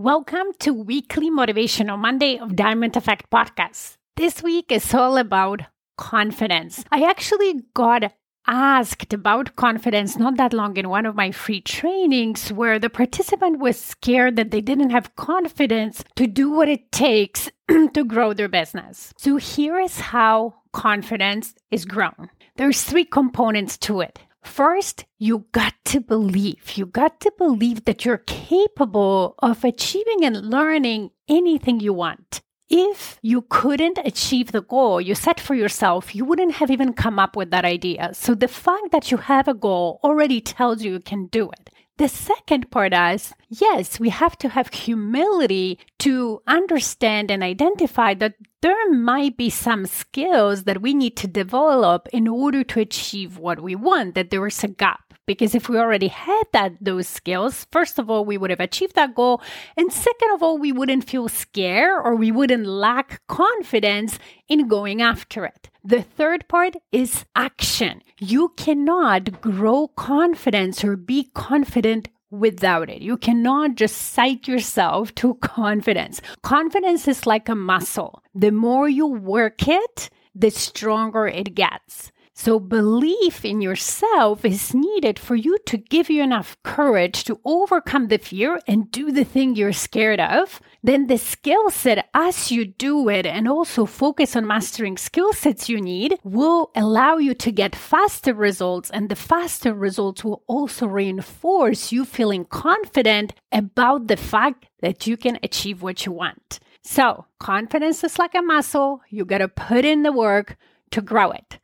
Welcome to Weekly Motivational Monday of Diamond Effect Podcast. This week is all about confidence. I actually got asked about confidence not that long in one of my free trainings where the participant was scared that they didn't have confidence to do what it takes to grow their business. So here is how confidence is grown. There's three components to it. First, you got to believe. You got to believe that you're capable of achieving and learning anything you want. If you couldn't achieve the goal you set for yourself, you wouldn't have even come up with that idea. So the fact that you have a goal already tells you you can do it. The second part is yes, we have to have humility to understand and identify that there might be some skills that we need to develop in order to achieve what we want, that there is a gap. Because if we already had that those skills first of all we would have achieved that goal. And second of all we wouldn't feel scared or we wouldn't lack confidence in going after it the third part is action you cannot grow confidence or be confident without it. You cannot just psych yourself to confidence. Confidence is like a muscle. The more you work it, the stronger it gets. So, belief in yourself is needed for you to give you enough courage to overcome the fear and do the thing you're scared of. Then, the skill set as you do it and also focus on mastering skill sets you need will allow you to get faster results. And the faster results will also reinforce you feeling confident about the fact that you can achieve what you want. So, confidence is like a muscle. You got to put in the work to grow it